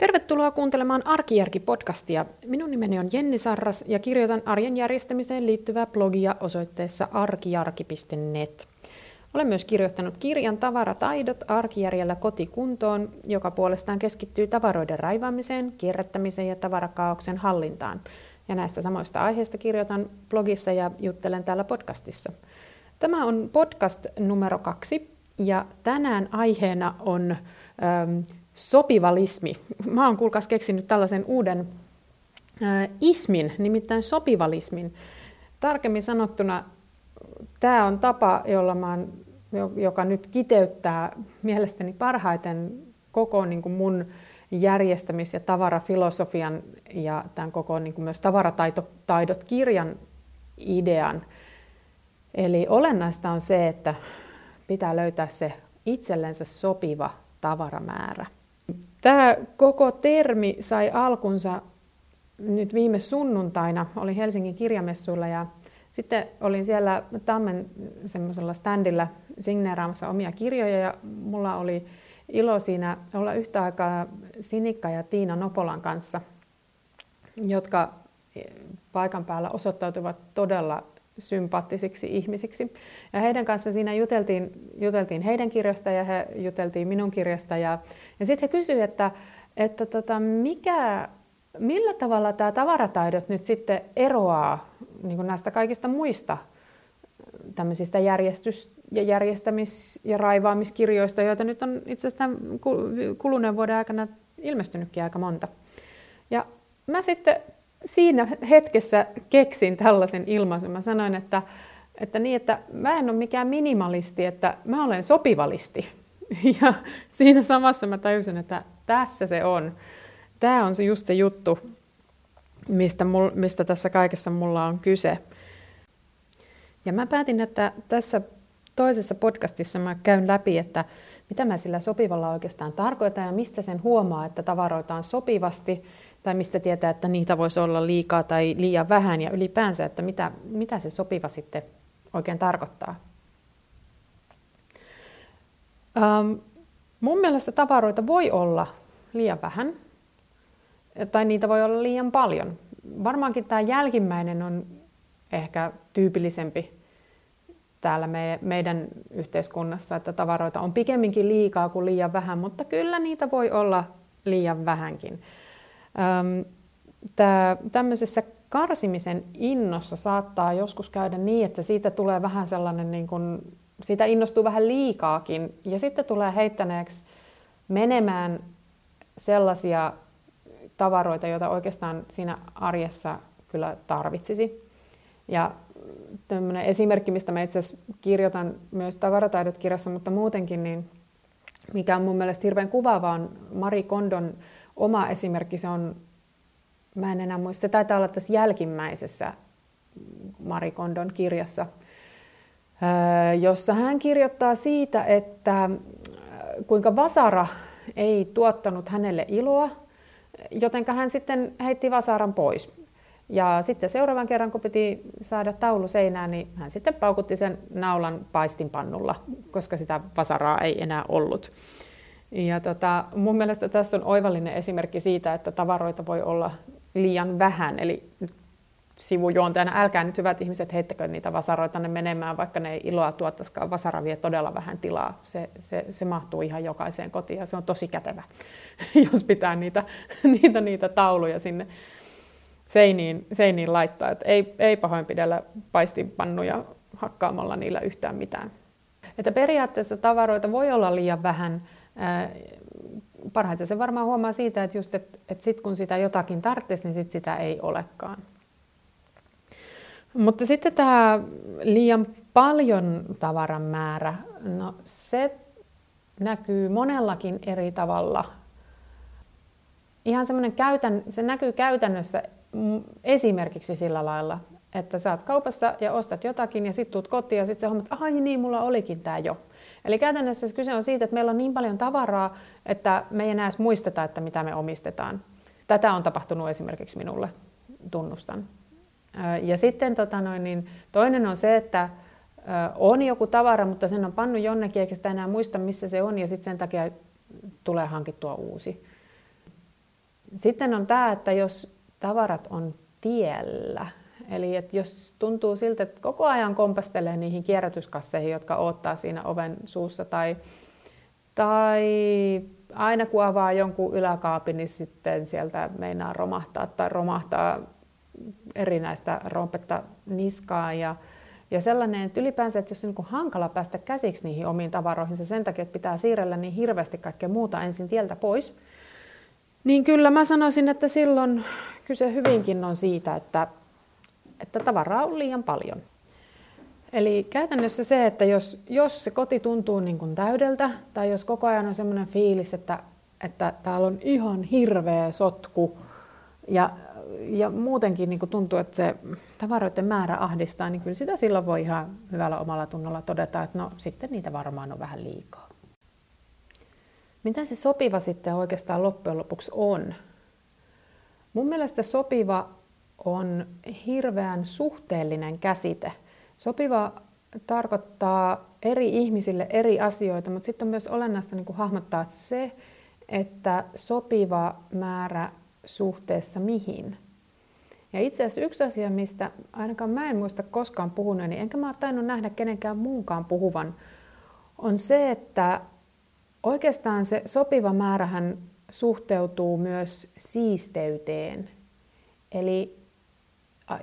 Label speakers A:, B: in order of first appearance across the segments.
A: Tervetuloa kuuntelemaan Arkijärki-podcastia. Minun nimeni on Jenni Sarras ja kirjoitan arjen järjestämiseen liittyvää blogia osoitteessa arkijarki.net. Olen myös kirjoittanut kirjan Tavarataidot arkijärjellä kotikuntoon, joka puolestaan keskittyy tavaroiden raivaamiseen, kierrättämiseen ja tavarakaauksen hallintaan. Ja näistä samoista aiheista kirjoitan blogissa ja juttelen täällä podcastissa. Tämä on podcast numero kaksi ja tänään aiheena on ähm, sopivalismi. Mä oon kuulkaas keksinyt tällaisen uuden äh, ismin, nimittäin sopivalismin. Tarkemmin sanottuna tämä on tapa, jolla mä oon, joka nyt kiteyttää mielestäni parhaiten koko niin kuin mun järjestämis- ja tavarafilosofian ja tämän koko niin kuin myös tavarataidot kirjan idean. Eli olennaista on se, että pitää löytää se itsellensä sopiva tavaramäärä. Tämä koko termi sai alkunsa nyt viime sunnuntaina. Olin Helsingin kirjamessuilla ja sitten olin siellä Tammen semmoisella standilla signeeraamassa omia kirjoja ja mulla oli ilo siinä olla yhtä aikaa Sinikka ja Tiina Nopolan kanssa, jotka paikan päällä osoittautuvat todella sympaattisiksi ihmisiksi. Ja heidän kanssa siinä juteltiin, juteltiin heidän kirjasta ja he juteltiin minun kirjasta. Ja, ja sitten he kysyivät, että, että tota, mikä, millä tavalla tämä tavarataidot nyt sitten eroaa niin näistä kaikista muista tämmöisistä järjestys- ja järjestämis- ja raivaamiskirjoista, joita nyt on itse asiassa kuluneen vuoden aikana ilmestynytkin aika monta. Ja mä sitten siinä hetkessä keksin tällaisen ilmaisun. Mä sanoin, että, että niin, että mä en ole mikään minimalisti, että mä olen sopivalisti. Ja siinä samassa mä tajusin, että tässä se on. Tämä on se just se juttu, mistä, mul, mistä tässä kaikessa mulla on kyse. Ja mä päätin, että tässä toisessa podcastissa mä käyn läpi, että mitä mä sillä sopivalla oikeastaan tarkoitan ja mistä sen huomaa, että tavaroita on sopivasti tai mistä tietää, että niitä voisi olla liikaa tai liian vähän ja ylipäänsä, että mitä, mitä se sopiva sitten oikein tarkoittaa. Ähm, mun mielestä tavaroita voi olla liian vähän tai niitä voi olla liian paljon. Varmaankin tämä jälkimmäinen on ehkä tyypillisempi täällä me, meidän yhteiskunnassa, että tavaroita on pikemminkin liikaa kuin liian vähän, mutta kyllä niitä voi olla liian vähänkin. Tämä, tämmöisessä karsimisen innossa saattaa joskus käydä niin, että siitä tulee vähän sellainen, niin kuin, siitä innostuu vähän liikaakin ja sitten tulee heittäneeksi menemään sellaisia tavaroita, joita oikeastaan siinä arjessa kyllä tarvitsisi. Ja tämmöinen esimerkki, mistä mä itse asiassa kirjoitan myös tavarataidot kirjassa, mutta muutenkin, niin mikä on mun mielestä hirveän kuvaava, on Mari Kondon oma esimerkki. Se on, mä en enää muista, se taitaa olla tässä jälkimmäisessä Mari Kondon kirjassa, jossa hän kirjoittaa siitä, että kuinka vasara ei tuottanut hänelle iloa, jotenka hän sitten heitti vasaran pois. Ja sitten seuraavan kerran, kun piti saada taulu seinään, niin hän sitten paukutti sen naulan paistinpannulla, koska sitä vasaraa ei enää ollut. Ja tota, mun mielestä tässä on oivallinen esimerkki siitä, että tavaroita voi olla liian vähän. Eli sivujuontajana, älkää nyt hyvät ihmiset heittäkö niitä vasaroita ne menemään, vaikka ne ei iloa tuottaisikaan. Vasara vie todella vähän tilaa. Se, se, se mahtuu ihan jokaiseen kotiin ja se on tosi kätevä, jos pitää niitä, niitä, niitä tauluja sinne seiniin, seiniin laittaa. Et ei, ei pahoinpidellä paistinpannuja hakkaamalla niillä yhtään mitään. Että periaatteessa tavaroita voi olla liian vähän. Parhaiten se varmaan huomaa siitä, että, just, että, että sit kun sitä jotakin tarvitsisi, niin sit sitä ei olekaan. Mutta sitten tämä liian paljon tavaran määrä, no se näkyy monellakin eri tavalla. Ihan semmoinen käytän, se näkyy käytännössä esimerkiksi sillä lailla, että oot kaupassa ja ostat jotakin ja sitten tuut kotiin ja sitten sä huomaat, että ai niin, mulla olikin tämä jo. Eli käytännössä kyse on siitä, että meillä on niin paljon tavaraa, että me ei enää edes muisteta, että mitä me omistetaan. Tätä on tapahtunut esimerkiksi minulle, tunnustan. Ja sitten tota noin, niin toinen on se, että on joku tavara, mutta sen on pannu jonnekin eikä sitä enää muista, missä se on, ja sitten sen takia tulee hankittua uusi. Sitten on tämä, että jos tavarat on tiellä, eli että jos tuntuu siltä, että koko ajan kompastelee niihin kierrätyskasseihin, jotka odottaa siinä oven suussa, tai, tai aina kun avaa jonkun yläkaapin, niin sitten sieltä meinaa romahtaa tai romahtaa erinäistä rompetta niskaan. Ja ja sellainen, että ylipäänsä, että jos on niin hankala päästä käsiksi niihin omiin tavaroihinsa sen takia, että pitää siirrellä niin hirveästi kaikkea muuta ensin tieltä pois, niin kyllä mä sanoisin, että silloin kyse hyvinkin on siitä, että, että tavaraa on liian paljon. Eli käytännössä se, että jos, jos se koti tuntuu niin kuin täydeltä, tai jos koko ajan on sellainen fiilis, että, että täällä on ihan hirveä sotku, ja ja muutenkin niin kuin tuntuu, että se tavaroiden määrä ahdistaa, niin kyllä sitä silloin voi ihan hyvällä omalla tunnolla todeta, että no sitten niitä varmaan on vähän liikaa. Mitä se sopiva sitten oikeastaan loppujen lopuksi on? Mun mielestä sopiva on hirveän suhteellinen käsite. Sopiva tarkoittaa eri ihmisille eri asioita, mutta sitten on myös olennaista niin kuin hahmottaa se, että sopiva määrä suhteessa mihin. Ja itse asiassa yksi asia, mistä ainakaan mä en muista koskaan puhuneeni, enkä mä tainnut nähdä kenenkään muunkaan puhuvan, on se, että oikeastaan se sopiva määrähän suhteutuu myös siisteyteen. Eli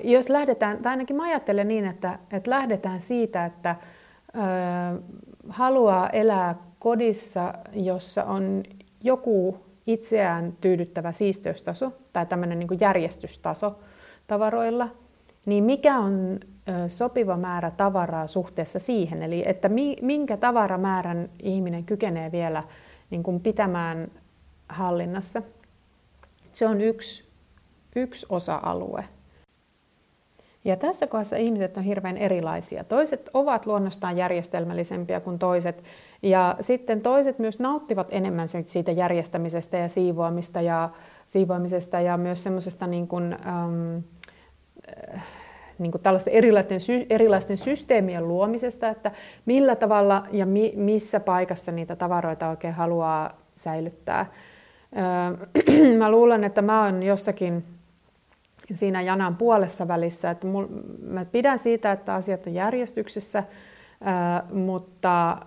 A: jos lähdetään, tai ainakin mä ajattelen niin, että, että lähdetään siitä, että ö, haluaa elää kodissa, jossa on joku itseään tyydyttävä siisteystaso tai tämmöinen niin järjestystaso tavaroilla, niin mikä on sopiva määrä tavaraa suhteessa siihen? Eli että minkä tavaramäärän ihminen kykenee vielä niin kuin pitämään hallinnassa. Se on yksi, yksi osa-alue. Ja tässä kohdassa ihmiset on hirveän erilaisia. Toiset ovat luonnostaan järjestelmällisempiä kuin toiset. Ja sitten toiset myös nauttivat enemmän siitä järjestämisestä ja siivoamista ja, siivoamisesta ja myös semmoisesta niin kuin, ähm, niin kuin tällaisten erilaisten, erilaisten systeemien luomisesta, että millä tavalla ja mi, missä paikassa niitä tavaroita oikein haluaa säilyttää. Mä luulen, että mä oon jossakin siinä janan puolessa välissä. Että mul, mä pidän siitä, että asiat on järjestyksessä, ää, mutta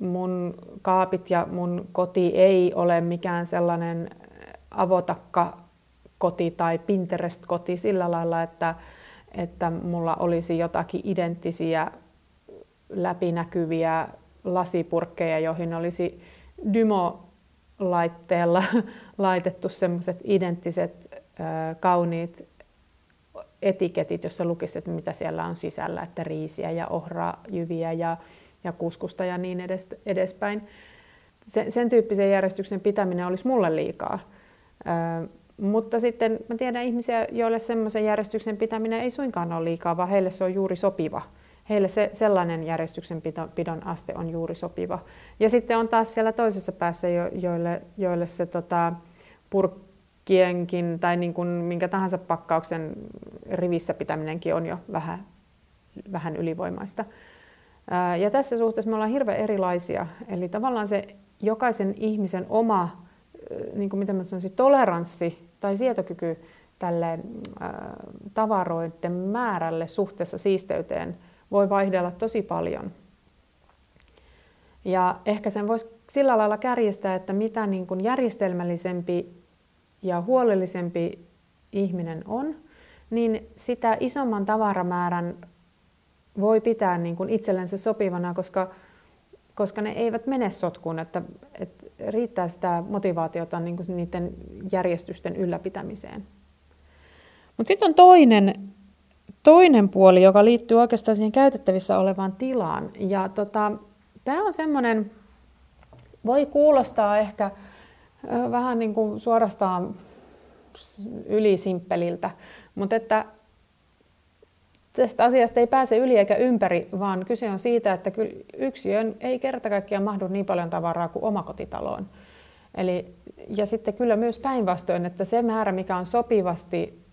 A: mun kaapit ja mun koti ei ole mikään sellainen avotakka koti tai Pinterest-koti sillä lailla, että, että mulla olisi jotakin identtisiä läpinäkyviä lasipurkkeja, joihin olisi Dymo-laitteella laitettu semmoiset identtiset kauniit etiketit, jossa lukisi, että mitä siellä on sisällä, että riisiä ja ohrajyviä ja, ja kuskusta ja niin edes, edespäin. Sen, sen tyyppisen järjestyksen pitäminen olisi mulle liikaa. Mutta sitten mä tiedän ihmisiä, joille semmoisen järjestyksen pitäminen ei suinkaan ole liikaa, vaan heille se on juuri sopiva. Heille se, sellainen järjestyksen pidon aste on juuri sopiva. Ja sitten on taas siellä toisessa päässä, jo, joille, joille se tota, pur, kienkin tai niin kuin minkä tahansa pakkauksen rivissä pitäminenkin on jo vähän, vähän ylivoimaista. Ja tässä suhteessa me ollaan hirveän erilaisia. Eli tavallaan se jokaisen ihmisen oma, niin kuin miten mä sanoisin, toleranssi tai sietokyky tälle tavaroiden määrälle suhteessa siisteyteen voi vaihdella tosi paljon. Ja ehkä sen voisi sillä lailla kärjistää, että mitä niin kuin järjestelmällisempi ja huolellisempi ihminen on, niin sitä isomman tavaramäärän voi pitää niin kuin itsellensä sopivana, koska, koska ne eivät mene sotkuun, että, että riittää sitä motivaatiota niin kuin niiden järjestysten ylläpitämiseen. Mutta sitten on toinen, toinen puoli, joka liittyy oikeastaan siihen käytettävissä olevaan tilaan. Ja tota, tämä on semmoinen, voi kuulostaa ehkä vähän niin kuin suorastaan ylisimppeliltä, mutta että tästä asiasta ei pääse yli eikä ympäri, vaan kyse on siitä, että kyllä yksiön ei kerta kaikkiaan mahdu niin paljon tavaraa kuin omakotitaloon. Eli, ja sitten kyllä myös päinvastoin, että se määrä, mikä on sopivasti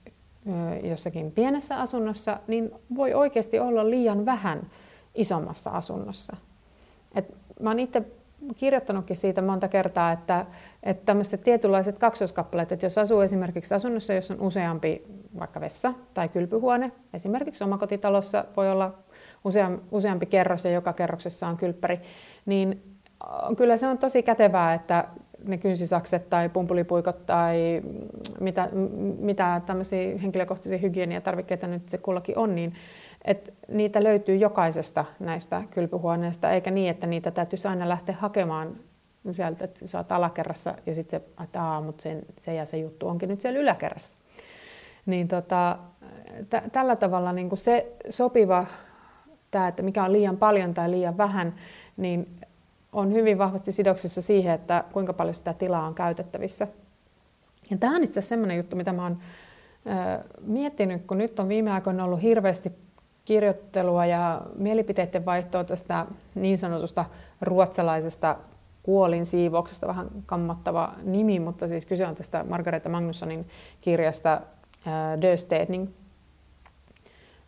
A: jossakin pienessä asunnossa, niin voi oikeasti olla liian vähän isommassa asunnossa. Et mä oon itse kirjoittanutkin siitä monta kertaa, että, että tämmöiset tietynlaiset kaksoskappaleet, että jos asuu esimerkiksi asunnossa, jossa on useampi vaikka vessa tai kylpyhuone, esimerkiksi omakotitalossa voi olla useampi kerros ja joka kerroksessa on kylppäri, niin kyllä se on tosi kätevää, että ne kynsisakset tai pumpulipuikot tai mitä, mitä tämmöisiä henkilökohtaisia hygieniatarvikkeita nyt se kullakin on, niin että niitä löytyy jokaisesta näistä kylpyhuoneista, eikä niin, että niitä täytyisi aina lähteä hakemaan sieltä, että sä oot alakerrassa ja sitten, että aa, mutta sen, se ja se juttu onkin nyt siellä yläkerrassa. Niin tota, t- tällä tavalla niin se sopiva, tämä, että mikä on liian paljon tai liian vähän, niin on hyvin vahvasti sidoksissa siihen, että kuinka paljon sitä tilaa on käytettävissä. Ja tämä on itse asiassa sellainen juttu, mitä mä oon miettinyt, kun nyt on viime aikoina ollut hirveästi kirjoittelua ja mielipiteiden vaihtoa tästä niin sanotusta ruotsalaisesta kuolin siivouksesta, vähän kammattava nimi, mutta siis kyse on tästä Margareta Magnussonin kirjasta Döstedning,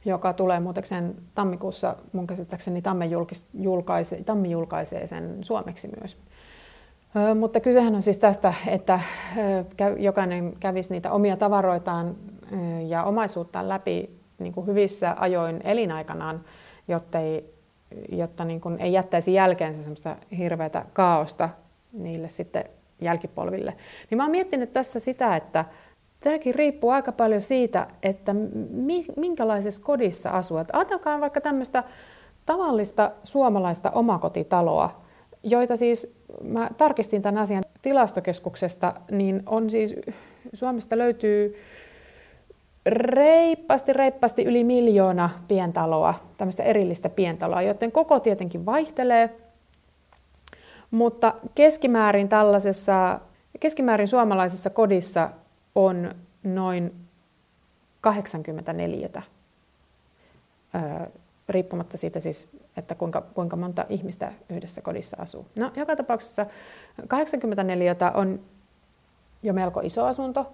A: joka tulee muutekseen tammikuussa, mun käsittääkseni Tamme, julkaise, Tammi julkaisee sen suomeksi myös. Mutta kysehän on siis tästä, että jokainen kävisi niitä omia tavaroitaan ja omaisuuttaan läpi niin kuin hyvissä ajoin elinaikanaan, jotta ei, jotta niin kuin ei jättäisi jälkeensä semmoista hirveätä kaaosta niille sitten jälkipolville. Niin mä oon miettinyt tässä sitä, että Tämäkin riippuu aika paljon siitä, että minkälaisessa kodissa asuat. Ajatelkaa vaikka tämmöistä tavallista suomalaista omakotitaloa, joita siis, mä tarkistin tämän asian tilastokeskuksesta, niin on siis, Suomesta löytyy reippaasti, reippaasti yli miljoona pientaloa, tämmöistä erillistä pientaloa, joten koko tietenkin vaihtelee, mutta keskimäärin tällaisessa, keskimäärin suomalaisessa kodissa on noin 84, öö, riippumatta siitä siis, että kuinka, kuinka monta ihmistä yhdessä kodissa asuu. No, joka tapauksessa 84 on jo melko iso asunto.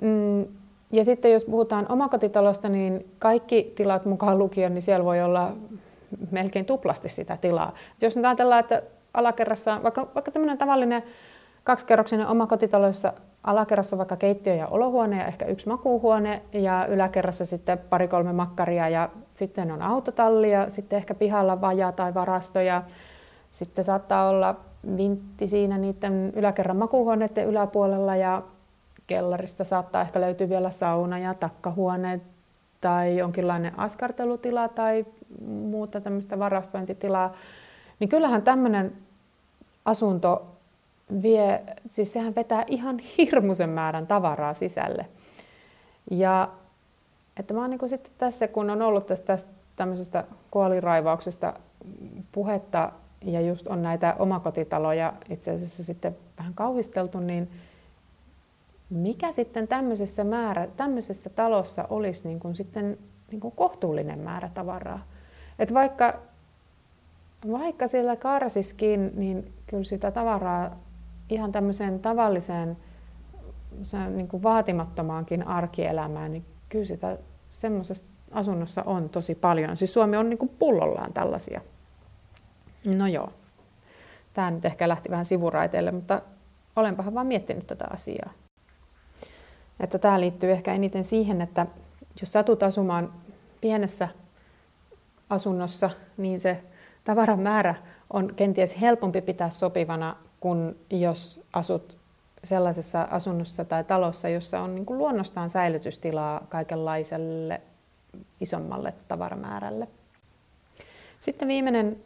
A: Mm, ja sitten jos puhutaan omakotitalosta, niin kaikki tilat mukaan lukien, niin siellä voi olla melkein tuplasti sitä tilaa. Jos nyt ajatellaan, että alakerrassa, vaikka, vaikka tämmöinen tavallinen kaksikerroksinen omakotitalo, jossa alakerrassa vaikka keittiö ja olohuone ja ehkä yksi makuuhuone ja yläkerrassa sitten pari-kolme makkaria ja sitten on autotalli ja sitten ehkä pihalla vaja tai varasto ja sitten saattaa olla vintti siinä niiden yläkerran makuuhuoneiden yläpuolella ja kellarista saattaa ehkä löytyä vielä sauna ja takkahuone tai jonkinlainen askartelutila tai muuta tämmöistä varastointitilaa, niin kyllähän tämmöinen asunto vie, siis sehän vetää ihan hirmuisen määrän tavaraa sisälle. Ja että mä oon niin sitten tässä, kun on ollut tästä, tästä tämmöisestä kuoliraivauksesta puhetta ja just on näitä omakotitaloja itse asiassa sitten vähän kauhisteltu, niin mikä sitten tämmöisessä, määrä, tämmöisessä talossa olisi niin kuin sitten niin kuin kohtuullinen määrä tavaraa? Et vaikka, vaikka siellä karsiskin, niin kyllä sitä tavaraa ihan tämmöiseen tavalliseen niin kuin vaatimattomaankin arkielämään, niin kyllä sitä semmoisessa asunnossa on tosi paljon. Siis Suomi on niin kuin pullollaan tällaisia. No joo, tämä nyt ehkä lähti vähän sivuraiteille, mutta olenpahan vaan miettinyt tätä asiaa. Että tämä liittyy ehkä eniten siihen, että jos satut asumaan pienessä asunnossa, niin se tavaran määrä on kenties helpompi pitää sopivana kuin jos asut sellaisessa asunnossa tai talossa, jossa on niin kuin luonnostaan säilytystilaa kaikenlaiselle isommalle tavaramäärälle. Sitten viimeinen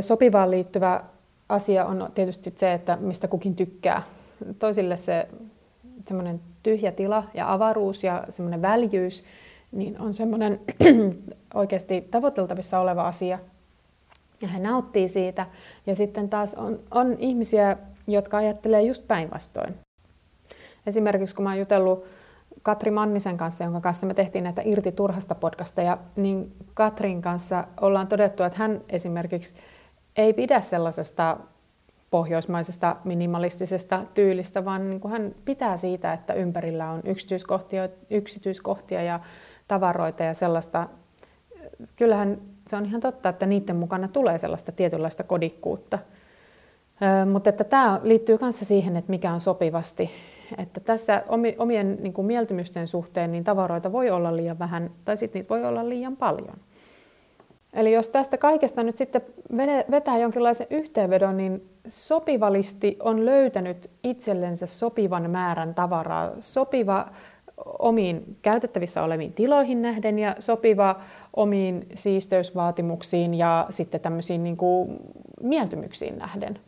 A: sopivaan liittyvä asia on tietysti se, että mistä kukin tykkää. Toisille se semmoinen tyhjä tila ja avaruus ja semmoinen väljyys niin on semmoinen oikeasti tavoiteltavissa oleva asia – ja he nauttii siitä. Ja sitten taas on, on ihmisiä, jotka ajattelee just päinvastoin. Esimerkiksi kun mä oon jutellut Katri Mannisen kanssa, jonka kanssa me tehtiin näitä Irti turhasta podcasteja, niin Katrin kanssa ollaan todettu, että hän esimerkiksi ei pidä sellaisesta pohjoismaisesta minimalistisesta tyylistä, vaan niin kuin hän pitää siitä, että ympärillä on yksityiskohtia, yksityiskohtia ja tavaroita ja sellaista. Kyllähän se on ihan totta, että niiden mukana tulee sellaista tietynlaista kodikkuutta. mutta että tämä liittyy myös siihen, että mikä on sopivasti. Että tässä omien niin kuin mieltymysten suhteen niin tavaroita voi olla liian vähän tai sitten niitä voi olla liian paljon. Eli jos tästä kaikesta nyt sitten vetää jonkinlaisen yhteenvedon, niin sopivalisti on löytänyt itsellensä sopivan määrän tavaraa, sopiva omiin käytettävissä oleviin tiloihin nähden ja sopiva omiin siisteysvaatimuksiin ja sitten tämmöisiin niin kuin mieltymyksiin nähden.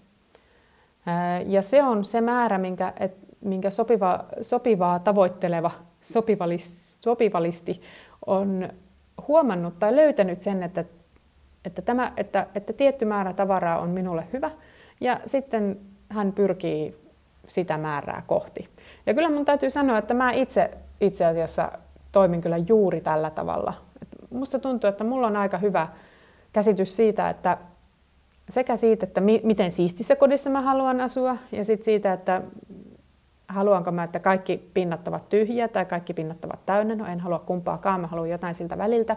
A: Ja se on se määrä, minkä, et, minkä sopiva, sopivaa tavoitteleva sopivalisti, sopivalisti on huomannut tai löytänyt sen, että, että, tämä, että, että tietty määrä tavaraa on minulle hyvä, ja sitten hän pyrkii sitä määrää kohti. Ja kyllä mun täytyy sanoa, että mä itse itse asiassa toimin kyllä juuri tällä tavalla. Musta tuntuu, että mulla on aika hyvä käsitys siitä, että sekä siitä, että mi- miten siistissä kodissa mä haluan asua, ja sitten siitä, että haluanko mä, että kaikki pinnat ovat tyhjiä tai kaikki pinnat ovat täynnä. No en halua kumpaakaan, mä haluan jotain siltä väliltä.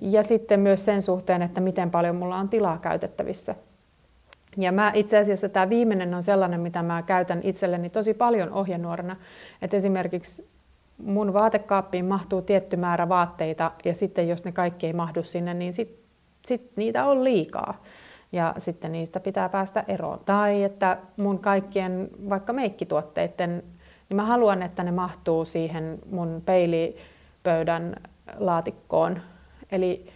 A: Ja sitten myös sen suhteen, että miten paljon mulla on tilaa käytettävissä. Ja mä itse asiassa tämä viimeinen on sellainen, mitä mä käytän itselleni tosi paljon ohjenuorana. Että esimerkiksi mun vaatekaappiin mahtuu tietty määrä vaatteita ja sitten jos ne kaikki ei mahdu sinne, niin sit, sit niitä on liikaa. Ja sitten niistä pitää päästä eroon. Tai että mun kaikkien vaikka meikkituotteiden, niin mä haluan, että ne mahtuu siihen mun peilipöydän laatikkoon. Eli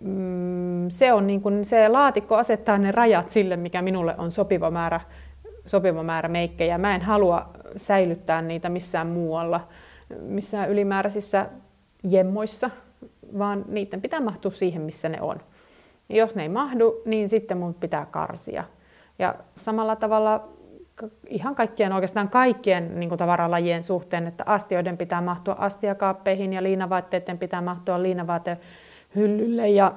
A: mm, se on niin kuin, se laatikko asettaa ne rajat sille, mikä minulle on sopiva määrä, sopiva määrä meikkejä. Mä en halua säilyttää niitä missään muualla, missään ylimääräisissä jemmoissa, vaan niiden pitää mahtua siihen, missä ne on. Ja jos ne ei mahdu, niin sitten mun pitää karsia. Ja samalla tavalla ihan kaikkien, oikeastaan kaikkien niin kuin tavaralajien suhteen, että astioiden pitää mahtua astiakaappeihin ja liinavaatteiden pitää mahtua liinavaatehyllylle ja,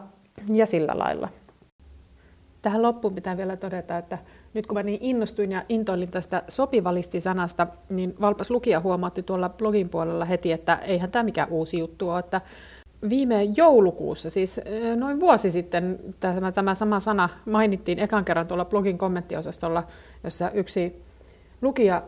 A: ja sillä lailla. Tähän loppuun pitää vielä todeta, että nyt kun mä niin innostuin ja intoilin tästä sopivalisti-sanasta, niin valpas lukija huomautti tuolla blogin puolella heti, että eihän tämä mikään uusi juttu ole, että viime joulukuussa, siis noin vuosi sitten, tämä, tämä sama sana mainittiin ekan kerran tuolla blogin kommenttiosastolla, jossa yksi lukija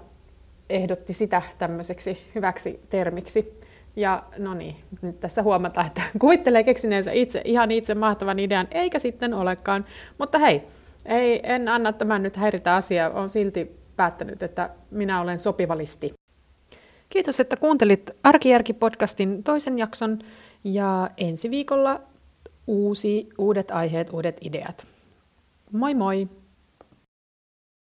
A: ehdotti sitä tämmöiseksi hyväksi termiksi. Ja no niin, nyt tässä huomataan, että kuvittelee keksineensä itse ihan itse mahtavan idean, eikä sitten olekaan. Mutta hei, ei, en anna tämän nyt häiritä asiaa, olen silti päättänyt, että minä olen sopivalisti. Kiitos, että kuuntelit Arkijärki-podcastin toisen jakson ja ensi viikolla uusi, uudet aiheet, uudet ideat. Moi moi!